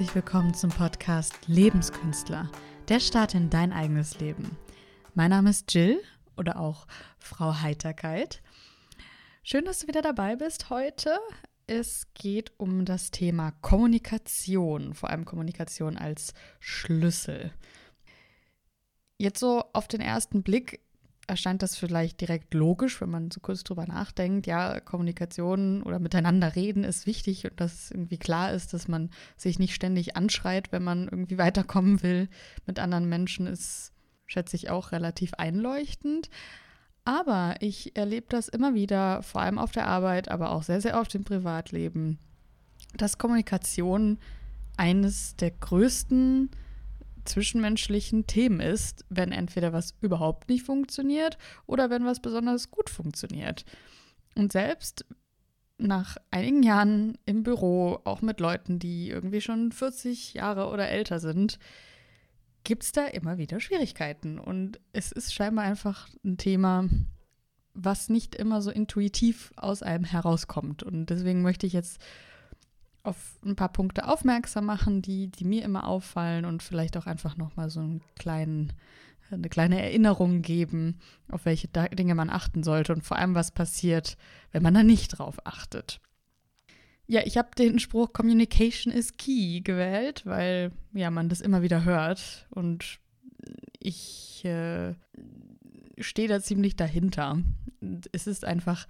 herzlich willkommen zum Podcast Lebenskünstler, der Start in dein eigenes Leben. Mein Name ist Jill oder auch Frau Heiterkeit. Schön, dass du wieder dabei bist heute. Es geht um das Thema Kommunikation, vor allem Kommunikation als Schlüssel. Jetzt so auf den ersten Blick erscheint das vielleicht direkt logisch, wenn man so kurz drüber nachdenkt. Ja, Kommunikation oder miteinander reden ist wichtig und dass irgendwie klar ist, dass man sich nicht ständig anschreit, wenn man irgendwie weiterkommen will mit anderen Menschen, ist, schätze ich, auch relativ einleuchtend. Aber ich erlebe das immer wieder, vor allem auf der Arbeit, aber auch sehr, sehr oft im Privatleben, dass Kommunikation eines der größten zwischenmenschlichen Themen ist, wenn entweder was überhaupt nicht funktioniert oder wenn was besonders gut funktioniert. Und selbst nach einigen Jahren im Büro, auch mit Leuten, die irgendwie schon 40 Jahre oder älter sind, gibt es da immer wieder Schwierigkeiten. Und es ist scheinbar einfach ein Thema, was nicht immer so intuitiv aus einem herauskommt. Und deswegen möchte ich jetzt auf ein paar Punkte aufmerksam machen, die, die mir immer auffallen und vielleicht auch einfach nochmal so einen kleinen, eine kleine Erinnerung geben, auf welche Dinge man achten sollte und vor allem, was passiert, wenn man da nicht drauf achtet. Ja, ich habe den Spruch Communication is key gewählt, weil ja man das immer wieder hört und ich äh, stehe da ziemlich dahinter. Es ist einfach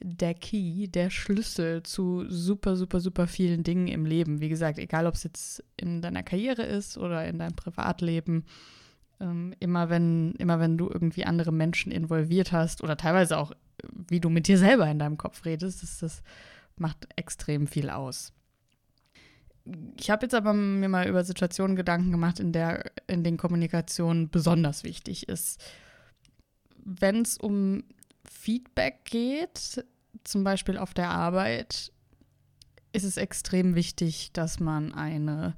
der Key, der Schlüssel zu super, super, super vielen Dingen im Leben. Wie gesagt, egal ob es jetzt in deiner Karriere ist oder in deinem Privatleben, ähm, immer, wenn, immer wenn du irgendwie andere Menschen involviert hast oder teilweise auch, wie du mit dir selber in deinem Kopf redest, das, das macht extrem viel aus. Ich habe jetzt aber mir mal über Situationen Gedanken gemacht, in, der, in denen Kommunikation besonders wichtig ist. Wenn es um Feedback geht, zum Beispiel auf der Arbeit, ist es extrem wichtig, dass man eine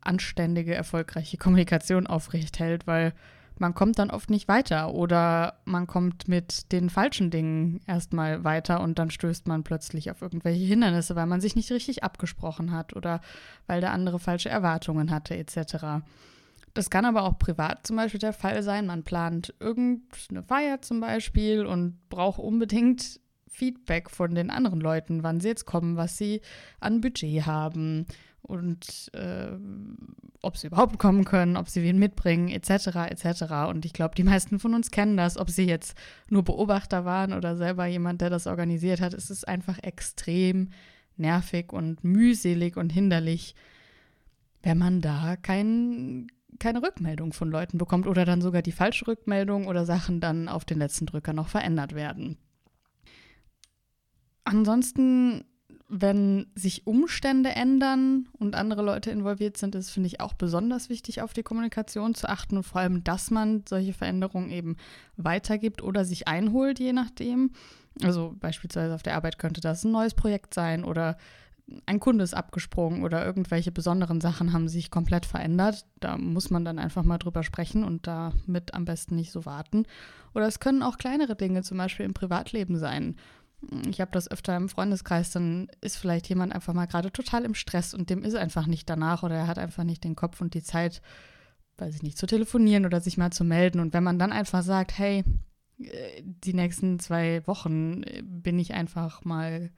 anständige, erfolgreiche Kommunikation aufrecht hält, weil man kommt dann oft nicht weiter oder man kommt mit den falschen Dingen erstmal weiter und dann stößt man plötzlich auf irgendwelche Hindernisse, weil man sich nicht richtig abgesprochen hat oder weil der andere falsche Erwartungen hatte etc. Das kann aber auch privat zum Beispiel der Fall sein. Man plant irgendeine Feier zum Beispiel und braucht unbedingt Feedback von den anderen Leuten, wann sie jetzt kommen, was sie an Budget haben und äh, ob sie überhaupt kommen können, ob sie wen mitbringen, etc. etc. Und ich glaube, die meisten von uns kennen das, ob sie jetzt nur Beobachter waren oder selber jemand, der das organisiert hat. Es ist einfach extrem nervig und mühselig und hinderlich, wenn man da keinen keine Rückmeldung von Leuten bekommt oder dann sogar die falsche Rückmeldung oder Sachen dann auf den letzten Drücker noch verändert werden. Ansonsten, wenn sich Umstände ändern und andere Leute involviert sind, ist, finde ich, auch besonders wichtig, auf die Kommunikation zu achten und vor allem, dass man solche Veränderungen eben weitergibt oder sich einholt, je nachdem. Also beispielsweise auf der Arbeit könnte das ein neues Projekt sein oder ein Kunde ist abgesprungen oder irgendwelche besonderen Sachen haben sich komplett verändert. Da muss man dann einfach mal drüber sprechen und damit am besten nicht so warten. Oder es können auch kleinere Dinge, zum Beispiel im Privatleben sein. Ich habe das öfter im Freundeskreis, dann ist vielleicht jemand einfach mal gerade total im Stress und dem ist einfach nicht danach oder er hat einfach nicht den Kopf und die Zeit, weiß ich nicht, zu telefonieren oder sich mal zu melden. Und wenn man dann einfach sagt, hey, äh, die nächsten zwei Wochen äh, bin ich einfach mal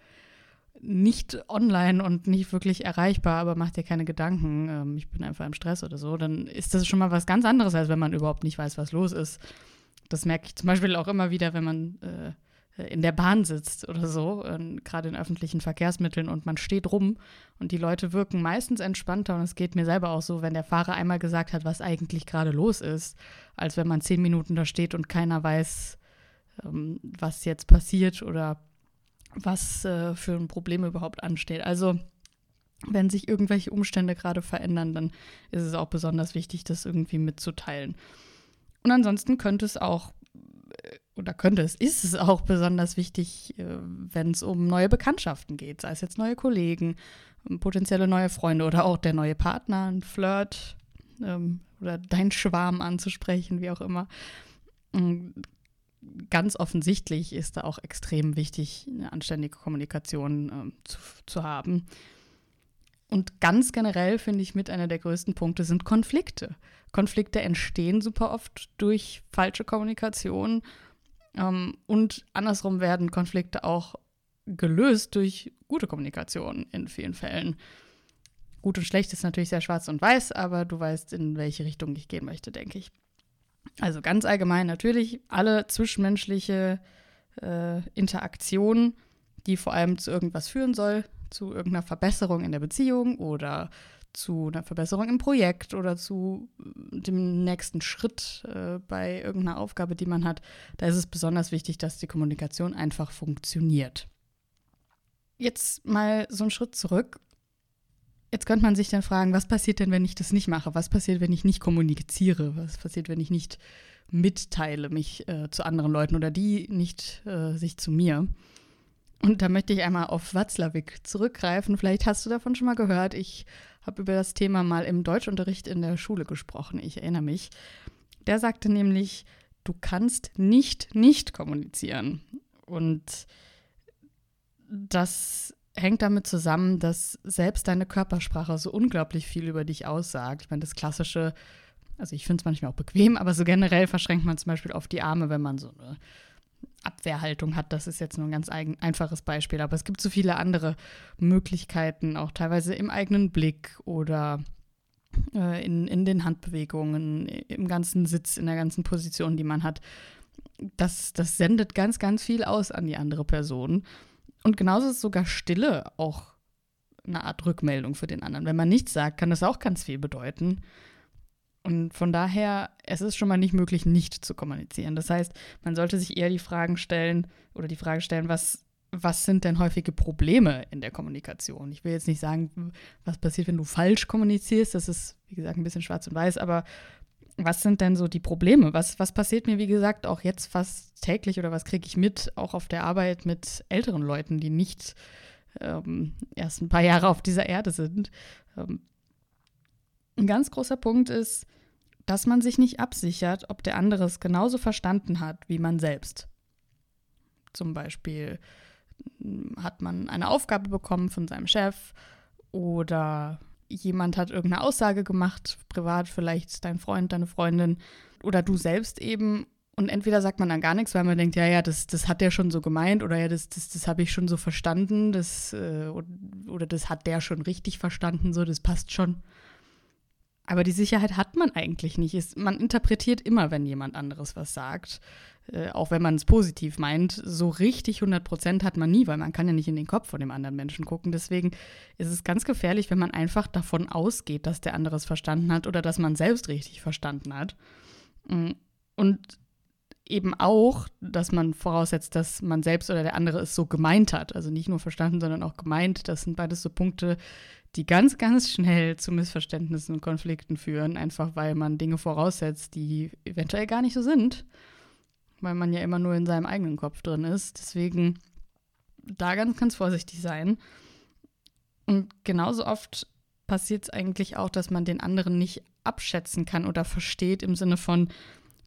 nicht online und nicht wirklich erreichbar, aber mach dir keine Gedanken, ähm, ich bin einfach im Stress oder so, dann ist das schon mal was ganz anderes, als wenn man überhaupt nicht weiß, was los ist. Das merke ich zum Beispiel auch immer wieder, wenn man äh, in der Bahn sitzt oder so, äh, gerade in öffentlichen Verkehrsmitteln und man steht rum und die Leute wirken meistens entspannter und es geht mir selber auch so, wenn der Fahrer einmal gesagt hat, was eigentlich gerade los ist, als wenn man zehn Minuten da steht und keiner weiß, ähm, was jetzt passiert oder was äh, für ein Problem überhaupt ansteht. Also wenn sich irgendwelche Umstände gerade verändern, dann ist es auch besonders wichtig, das irgendwie mitzuteilen. Und ansonsten könnte es auch, äh, oder könnte es, ist es auch besonders wichtig, äh, wenn es um neue Bekanntschaften geht, sei es jetzt neue Kollegen, potenzielle neue Freunde oder auch der neue Partner, ein Flirt ähm, oder dein Schwarm anzusprechen, wie auch immer ganz offensichtlich ist da auch extrem wichtig, eine anständige Kommunikation äh, zu, zu haben. Und ganz generell finde ich mit einer der größten Punkte sind Konflikte. Konflikte entstehen super oft durch falsche Kommunikation ähm, und andersrum werden Konflikte auch gelöst durch gute Kommunikation in vielen Fällen. Gut und schlecht ist natürlich sehr schwarz und weiß, aber du weißt, in welche Richtung ich gehen möchte, denke ich. Also ganz allgemein natürlich alle zwischenmenschliche äh, Interaktion, die vor allem zu irgendwas führen soll, zu irgendeiner Verbesserung in der Beziehung oder zu einer Verbesserung im Projekt oder zu äh, dem nächsten Schritt äh, bei irgendeiner Aufgabe, die man hat, da ist es besonders wichtig, dass die Kommunikation einfach funktioniert. Jetzt mal so einen Schritt zurück. Jetzt könnte man sich dann fragen, was passiert denn, wenn ich das nicht mache? Was passiert, wenn ich nicht kommuniziere? Was passiert, wenn ich nicht mitteile mich äh, zu anderen Leuten oder die nicht äh, sich zu mir? Und da möchte ich einmal auf Watzlawick zurückgreifen. Vielleicht hast du davon schon mal gehört. Ich habe über das Thema mal im Deutschunterricht in der Schule gesprochen. Ich erinnere mich. Der sagte nämlich, du kannst nicht nicht kommunizieren. Und das hängt damit zusammen, dass selbst deine Körpersprache so unglaublich viel über dich aussagt. Ich meine, das klassische, also ich finde es manchmal auch bequem, aber so generell verschränkt man zum Beispiel auf die Arme, wenn man so eine Abwehrhaltung hat. Das ist jetzt nur ein ganz eigen, einfaches Beispiel. Aber es gibt so viele andere Möglichkeiten, auch teilweise im eigenen Blick oder äh, in, in den Handbewegungen, im ganzen Sitz, in der ganzen Position, die man hat. Das, das sendet ganz, ganz viel aus an die andere Person. Und genauso ist sogar Stille auch eine Art Rückmeldung für den anderen. Wenn man nichts sagt, kann das auch ganz viel bedeuten. Und von daher, es ist schon mal nicht möglich, nicht zu kommunizieren. Das heißt, man sollte sich eher die Fragen stellen oder die Frage stellen, was, was sind denn häufige Probleme in der Kommunikation? Ich will jetzt nicht sagen, was passiert, wenn du falsch kommunizierst. Das ist, wie gesagt, ein bisschen schwarz und weiß, aber was sind denn so die Probleme? Was, was passiert mir, wie gesagt, auch jetzt fast täglich oder was kriege ich mit, auch auf der Arbeit mit älteren Leuten, die nicht ähm, erst ein paar Jahre auf dieser Erde sind? Ähm, ein ganz großer Punkt ist, dass man sich nicht absichert, ob der andere es genauso verstanden hat wie man selbst. Zum Beispiel hm, hat man eine Aufgabe bekommen von seinem Chef oder jemand hat irgendeine Aussage gemacht, privat vielleicht dein Freund, deine Freundin oder du selbst eben. Und entweder sagt man dann gar nichts, weil man denkt, ja, ja, das, das hat der schon so gemeint oder ja, das, das, das habe ich schon so verstanden, das, äh, oder das hat der schon richtig verstanden, so, das passt schon. Aber die Sicherheit hat man eigentlich nicht. Es, man interpretiert immer, wenn jemand anderes was sagt, äh, auch wenn man es positiv meint. So richtig 100 Prozent hat man nie, weil man kann ja nicht in den Kopf von dem anderen Menschen gucken. Deswegen ist es ganz gefährlich, wenn man einfach davon ausgeht, dass der andere es verstanden hat oder dass man selbst richtig verstanden hat. Mm, und eben auch, dass man voraussetzt, dass man selbst oder der andere es so gemeint hat. Also nicht nur verstanden, sondern auch gemeint. Das sind beides so Punkte, die ganz, ganz schnell zu Missverständnissen und Konflikten führen, einfach weil man Dinge voraussetzt, die eventuell gar nicht so sind, weil man ja immer nur in seinem eigenen Kopf drin ist. Deswegen da ganz, ganz vorsichtig sein. Und genauso oft passiert es eigentlich auch, dass man den anderen nicht abschätzen kann oder versteht im Sinne von,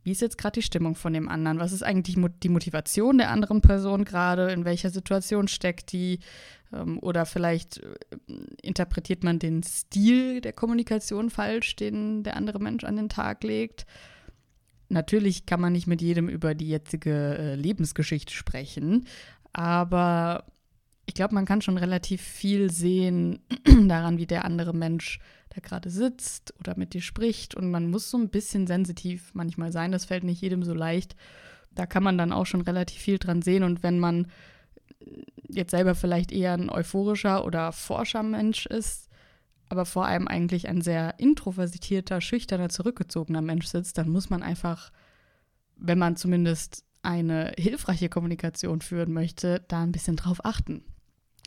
wie ist jetzt gerade die Stimmung von dem anderen? Was ist eigentlich die Motivation der anderen Person gerade? In welcher Situation steckt die? Ähm, oder vielleicht äh, interpretiert man den Stil der Kommunikation falsch, den der andere Mensch an den Tag legt. Natürlich kann man nicht mit jedem über die jetzige äh, Lebensgeschichte sprechen, aber ich glaube, man kann schon relativ viel sehen daran, wie der andere Mensch da gerade sitzt oder mit dir spricht. Und man muss so ein bisschen sensitiv manchmal sein. Das fällt nicht jedem so leicht. Da kann man dann auch schon relativ viel dran sehen. Und wenn man jetzt selber vielleicht eher ein euphorischer oder forscher Mensch ist, aber vor allem eigentlich ein sehr introvertierter, schüchterner, zurückgezogener Mensch sitzt, dann muss man einfach, wenn man zumindest eine hilfreiche Kommunikation führen möchte, da ein bisschen drauf achten.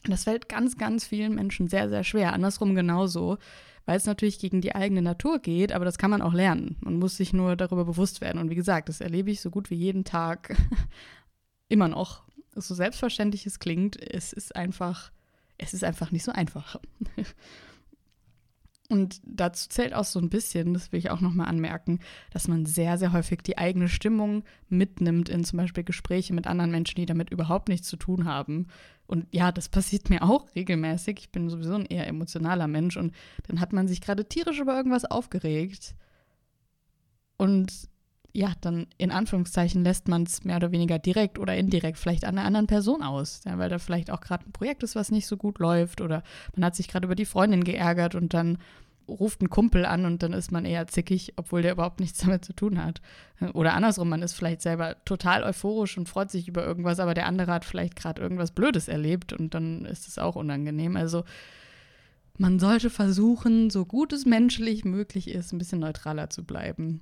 Das fällt ganz, ganz vielen Menschen sehr, sehr schwer. Andersrum genauso, weil es natürlich gegen die eigene Natur geht, aber das kann man auch lernen. Man muss sich nur darüber bewusst werden. Und wie gesagt, das erlebe ich so gut wie jeden Tag immer noch so selbstverständlich es klingt, es ist einfach, es ist einfach nicht so einfach. Und dazu zählt auch so ein bisschen, das will ich auch nochmal anmerken, dass man sehr, sehr häufig die eigene Stimmung mitnimmt in zum Beispiel Gespräche mit anderen Menschen, die damit überhaupt nichts zu tun haben. Und ja, das passiert mir auch regelmäßig. Ich bin sowieso ein eher emotionaler Mensch und dann hat man sich gerade tierisch über irgendwas aufgeregt. Und ja, dann in Anführungszeichen lässt man es mehr oder weniger direkt oder indirekt vielleicht an einer anderen Person aus, ja, weil da vielleicht auch gerade ein Projekt ist, was nicht so gut läuft oder man hat sich gerade über die Freundin geärgert und dann ruft ein Kumpel an und dann ist man eher zickig, obwohl der überhaupt nichts damit zu tun hat. Oder andersrum, man ist vielleicht selber total euphorisch und freut sich über irgendwas, aber der andere hat vielleicht gerade irgendwas Blödes erlebt und dann ist es auch unangenehm. Also man sollte versuchen, so gut es menschlich möglich ist, ein bisschen neutraler zu bleiben.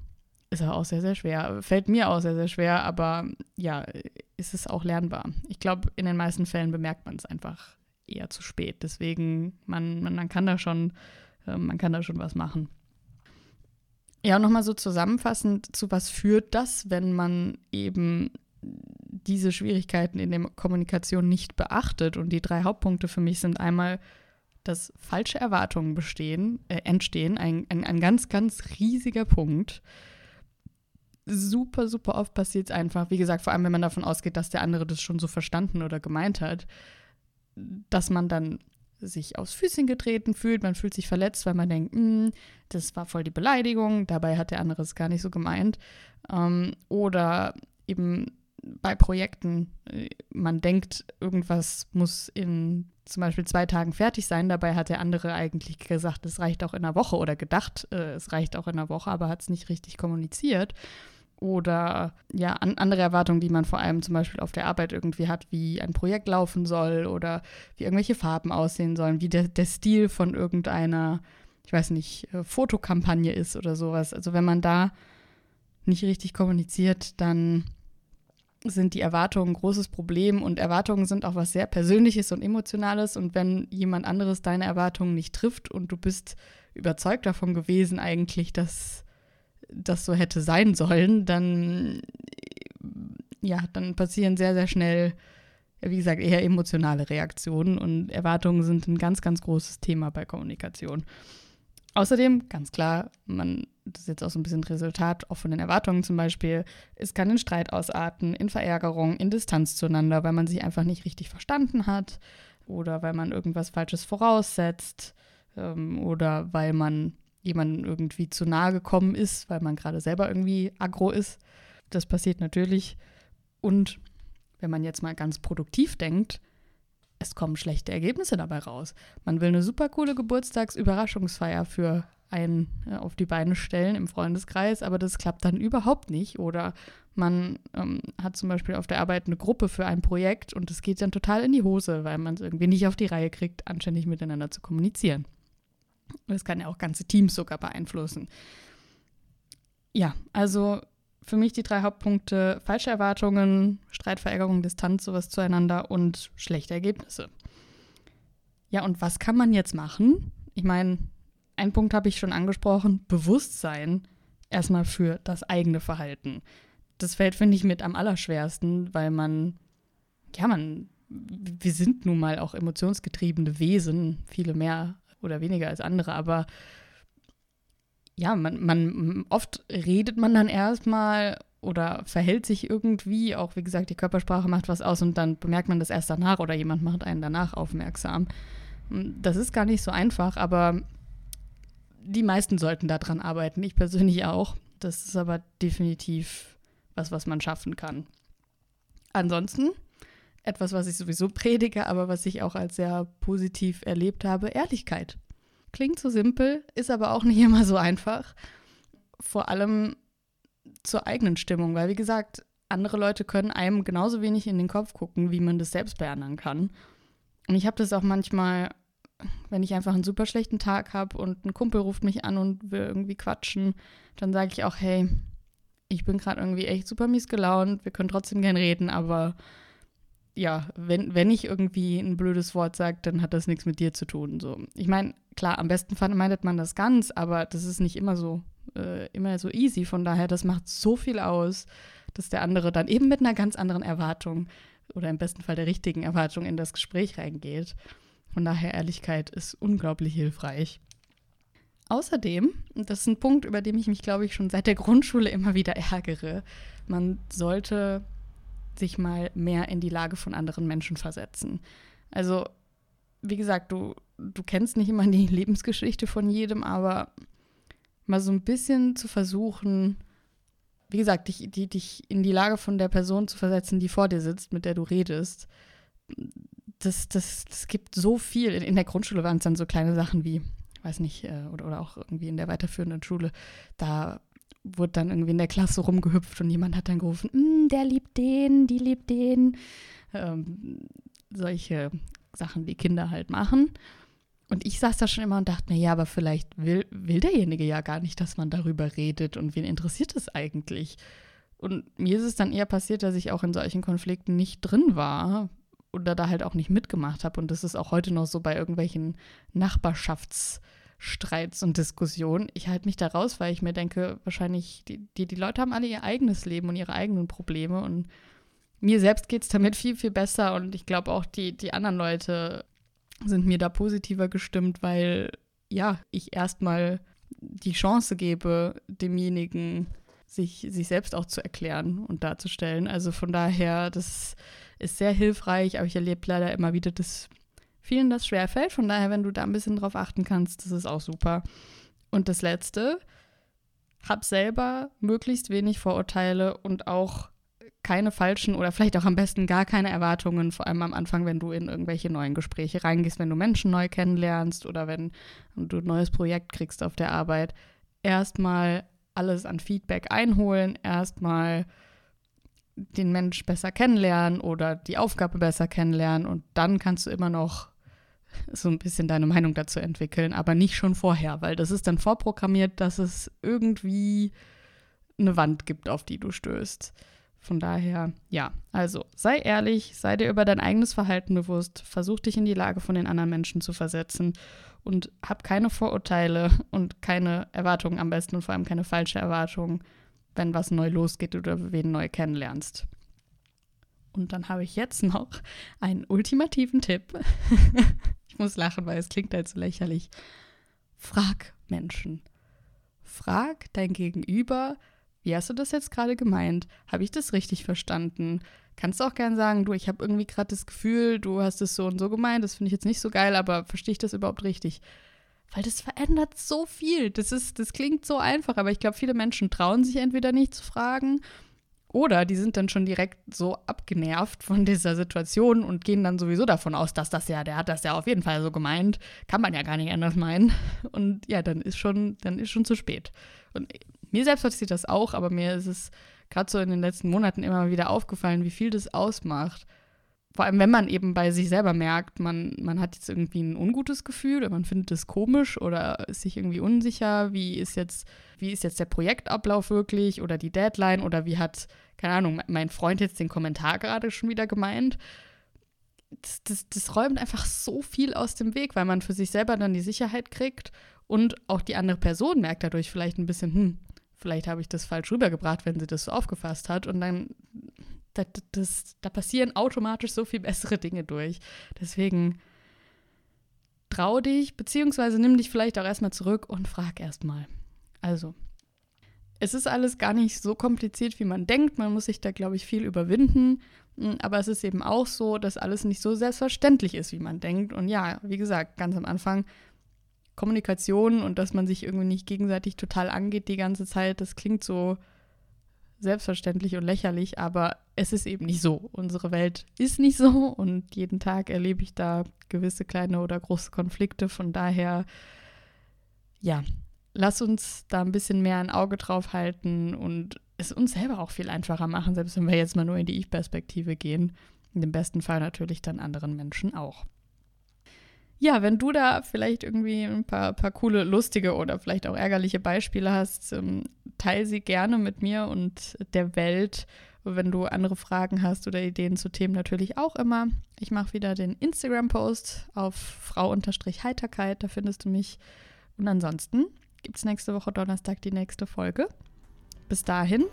Ist auch sehr, sehr schwer. Fällt mir auch sehr, sehr schwer, aber ja, ist es auch lernbar. Ich glaube, in den meisten Fällen bemerkt man es einfach eher zu spät. Deswegen, man, man, man kann da schon, äh, man kann da schon was machen. Ja, nochmal so zusammenfassend, zu was führt das, wenn man eben diese Schwierigkeiten in der Kommunikation nicht beachtet? Und die drei Hauptpunkte für mich sind einmal, dass falsche Erwartungen bestehen, äh, entstehen, ein, ein, ein ganz, ganz riesiger Punkt super, super oft passiert es einfach. Wie gesagt, vor allem, wenn man davon ausgeht, dass der andere das schon so verstanden oder gemeint hat, dass man dann sich aufs Füßchen getreten fühlt, man fühlt sich verletzt, weil man denkt, hm, das war voll die Beleidigung, dabei hat der andere es gar nicht so gemeint. Ähm, oder eben bei Projekten, äh, man denkt, irgendwas muss in zum Beispiel zwei Tagen fertig sein, dabei hat der andere eigentlich gesagt, es reicht auch in einer Woche oder gedacht, äh, es reicht auch in einer Woche, aber hat es nicht richtig kommuniziert oder ja, an, andere Erwartungen, die man vor allem zum Beispiel auf der Arbeit irgendwie hat, wie ein Projekt laufen soll oder wie irgendwelche Farben aussehen sollen, wie der, der Stil von irgendeiner, ich weiß nicht, äh, Fotokampagne ist oder sowas. Also wenn man da nicht richtig kommuniziert, dann sind die Erwartungen ein großes Problem und Erwartungen sind auch was sehr Persönliches und Emotionales und wenn jemand anderes deine Erwartungen nicht trifft und du bist überzeugt davon gewesen eigentlich, dass das so hätte sein sollen, dann ja, dann passieren sehr, sehr schnell, wie gesagt, eher emotionale Reaktionen und Erwartungen sind ein ganz, ganz großes Thema bei Kommunikation. Außerdem, ganz klar, man, das ist jetzt auch so ein bisschen Resultat, auch von den Erwartungen zum Beispiel, es kann in Streit ausarten, in Verärgerung, in Distanz zueinander, weil man sich einfach nicht richtig verstanden hat oder weil man irgendwas Falsches voraussetzt ähm, oder weil man jemandem irgendwie zu nahe gekommen ist, weil man gerade selber irgendwie aggro ist. Das passiert natürlich. Und wenn man jetzt mal ganz produktiv denkt, es kommen schlechte Ergebnisse dabei raus. Man will eine super coole Geburtstagsüberraschungsfeier für einen äh, auf die Beine stellen im Freundeskreis, aber das klappt dann überhaupt nicht. Oder man ähm, hat zum Beispiel auf der Arbeit eine Gruppe für ein Projekt und es geht dann total in die Hose, weil man es irgendwie nicht auf die Reihe kriegt, anständig miteinander zu kommunizieren. Das kann ja auch ganze Teams sogar beeinflussen. Ja, also für mich die drei Hauptpunkte: falsche Erwartungen, Streitverärgerung, Distanz, sowas zueinander und schlechte Ergebnisse. Ja, und was kann man jetzt machen? Ich meine, einen Punkt habe ich schon angesprochen: Bewusstsein erstmal für das eigene Verhalten. Das fällt, finde ich, mit am allerschwersten, weil man, ja, man, wir sind nun mal auch emotionsgetriebene Wesen, viele mehr oder weniger als andere, aber ja, man, man oft redet man dann erstmal oder verhält sich irgendwie, auch wie gesagt, die Körpersprache macht was aus und dann bemerkt man das erst danach oder jemand macht einen danach aufmerksam. Das ist gar nicht so einfach, aber die meisten sollten daran arbeiten. Ich persönlich auch. Das ist aber definitiv was, was man schaffen kann. Ansonsten etwas, was ich sowieso predige, aber was ich auch als sehr positiv erlebt habe, Ehrlichkeit. Klingt so simpel, ist aber auch nicht immer so einfach. Vor allem zur eigenen Stimmung, weil wie gesagt, andere Leute können einem genauso wenig in den Kopf gucken, wie man das selbst bei kann. Und ich habe das auch manchmal, wenn ich einfach einen super schlechten Tag habe und ein Kumpel ruft mich an und will irgendwie quatschen, dann sage ich auch, hey, ich bin gerade irgendwie echt super mies gelaunt, wir können trotzdem gern reden, aber ja, wenn, wenn ich irgendwie ein blödes Wort sage, dann hat das nichts mit dir zu tun. So. Ich meine, klar, am besten vermeidet man das ganz, aber das ist nicht immer so, äh, immer so easy. Von daher, das macht so viel aus, dass der andere dann eben mit einer ganz anderen Erwartung oder im besten Fall der richtigen Erwartung in das Gespräch reingeht. Von daher, Ehrlichkeit ist unglaublich hilfreich. Außerdem, und das ist ein Punkt, über den ich mich, glaube ich, schon seit der Grundschule immer wieder ärgere, man sollte sich mal mehr in die Lage von anderen Menschen versetzen. Also, wie gesagt, du, du kennst nicht immer die Lebensgeschichte von jedem, aber mal so ein bisschen zu versuchen, wie gesagt, dich, die, dich in die Lage von der Person zu versetzen, die vor dir sitzt, mit der du redest. Das, das, das gibt so viel. In der Grundschule waren es dann so kleine Sachen wie, weiß nicht, äh, oder, oder auch irgendwie in der weiterführenden Schule, da wurde dann irgendwie in der Klasse rumgehüpft und jemand hat dann gerufen, mm, der liebt den, die liebt den. Ähm, solche Sachen, die Kinder halt machen. Und ich saß da schon immer und dachte mir, ja, aber vielleicht will, will derjenige ja gar nicht, dass man darüber redet und wen interessiert es eigentlich? Und mir ist es dann eher passiert, dass ich auch in solchen Konflikten nicht drin war oder da halt auch nicht mitgemacht habe. Und das ist auch heute noch so bei irgendwelchen Nachbarschaftsstreits und Diskussionen. Ich halte mich da raus, weil ich mir denke, wahrscheinlich, die, die, die Leute haben alle ihr eigenes Leben und ihre eigenen Probleme. Und mir selbst geht es damit viel, viel besser. Und ich glaube auch, die, die anderen Leute sind mir da positiver gestimmt, weil ja, ich erstmal die Chance gebe, demjenigen sich, sich selbst auch zu erklären und darzustellen. Also von daher, das ist sehr hilfreich, aber ich erlebe leider immer wieder, dass vielen das schwerfällt. Von daher, wenn du da ein bisschen drauf achten kannst, das ist auch super. Und das Letzte, hab selber möglichst wenig Vorurteile und auch keine falschen oder vielleicht auch am besten gar keine Erwartungen, vor allem am Anfang, wenn du in irgendwelche neuen Gespräche reingehst, wenn du Menschen neu kennenlernst oder wenn du ein neues Projekt kriegst auf der Arbeit. Erstmal alles an Feedback einholen, erstmal den Mensch besser kennenlernen oder die Aufgabe besser kennenlernen und dann kannst du immer noch so ein bisschen deine Meinung dazu entwickeln, aber nicht schon vorher, weil das ist dann vorprogrammiert, dass es irgendwie eine Wand gibt, auf die du stößt. Von daher, ja, also sei ehrlich, sei dir über dein eigenes Verhalten bewusst, versuch dich in die Lage von den anderen Menschen zu versetzen und hab keine Vorurteile und keine Erwartungen am besten und vor allem keine falsche Erwartungen, wenn was neu losgeht oder wen neu kennenlernst. Und dann habe ich jetzt noch einen ultimativen Tipp. ich muss lachen, weil es klingt halt so lächerlich. Frag Menschen. Frag dein Gegenüber, wie hast du das jetzt gerade gemeint? Habe ich das richtig verstanden? Kannst du auch gern sagen, du, ich habe irgendwie gerade das Gefühl, du hast es so und so gemeint, das finde ich jetzt nicht so geil, aber verstehe ich das überhaupt richtig? Weil das verändert so viel. Das ist, das klingt so einfach, aber ich glaube, viele Menschen trauen sich entweder nicht zu fragen oder die sind dann schon direkt so abgenervt von dieser Situation und gehen dann sowieso davon aus, dass das ja, der hat das ja auf jeden Fall so gemeint. Kann man ja gar nicht anders meinen. Und ja, dann ist schon, dann ist schon zu spät. Und mir selbst passiert das auch, aber mir ist es gerade so in den letzten Monaten immer wieder aufgefallen, wie viel das ausmacht. Vor allem, wenn man eben bei sich selber merkt, man, man hat jetzt irgendwie ein ungutes Gefühl oder man findet es komisch oder ist sich irgendwie unsicher, wie ist jetzt, wie ist jetzt der Projektablauf wirklich oder die Deadline oder wie hat, keine Ahnung, mein Freund jetzt den Kommentar gerade schon wieder gemeint. Das, das, das räumt einfach so viel aus dem Weg, weil man für sich selber dann die Sicherheit kriegt und auch die andere Person merkt dadurch vielleicht ein bisschen, hm, vielleicht habe ich das falsch rübergebracht, wenn sie das so aufgefasst hat. Und dann, das, das, da passieren automatisch so viel bessere Dinge durch. Deswegen trau dich, beziehungsweise nimm dich vielleicht auch erstmal zurück und frag erstmal. Also, es ist alles gar nicht so kompliziert, wie man denkt. Man muss sich da, glaube ich, viel überwinden. Hm, aber es ist eben auch so, dass alles nicht so selbstverständlich ist, wie man denkt. Und ja, wie gesagt, ganz am Anfang Kommunikation und dass man sich irgendwie nicht gegenseitig total angeht die ganze Zeit, das klingt so selbstverständlich und lächerlich, aber es ist eben nicht so. Unsere Welt ist nicht so und jeden Tag erlebe ich da gewisse kleine oder große Konflikte. Von daher, ja, lass uns da ein bisschen mehr ein Auge drauf halten und es uns selber auch viel einfacher machen, selbst wenn wir jetzt mal nur in die Ich-Perspektive gehen. In dem besten Fall natürlich dann anderen Menschen auch ja, wenn du da vielleicht irgendwie ein paar, paar coole, lustige oder vielleicht auch ärgerliche Beispiele hast, ähm, teile sie gerne mit mir und der Welt. Wenn du andere Fragen hast oder Ideen zu Themen natürlich auch immer. Ich mache wieder den Instagram-Post auf Frau-Heiterkeit, da findest du mich. Und ansonsten gibt es nächste Woche Donnerstag die nächste Folge. Bis dahin,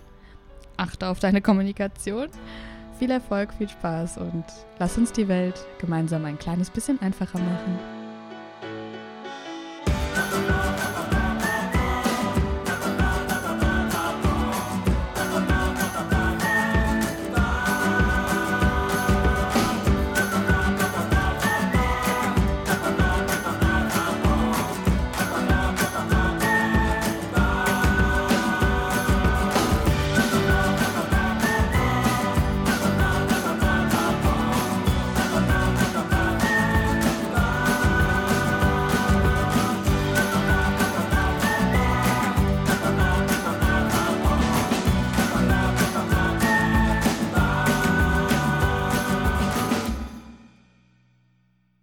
achte auf deine Kommunikation. Viel Erfolg, viel Spaß und lass uns die Welt gemeinsam ein kleines bisschen einfacher machen.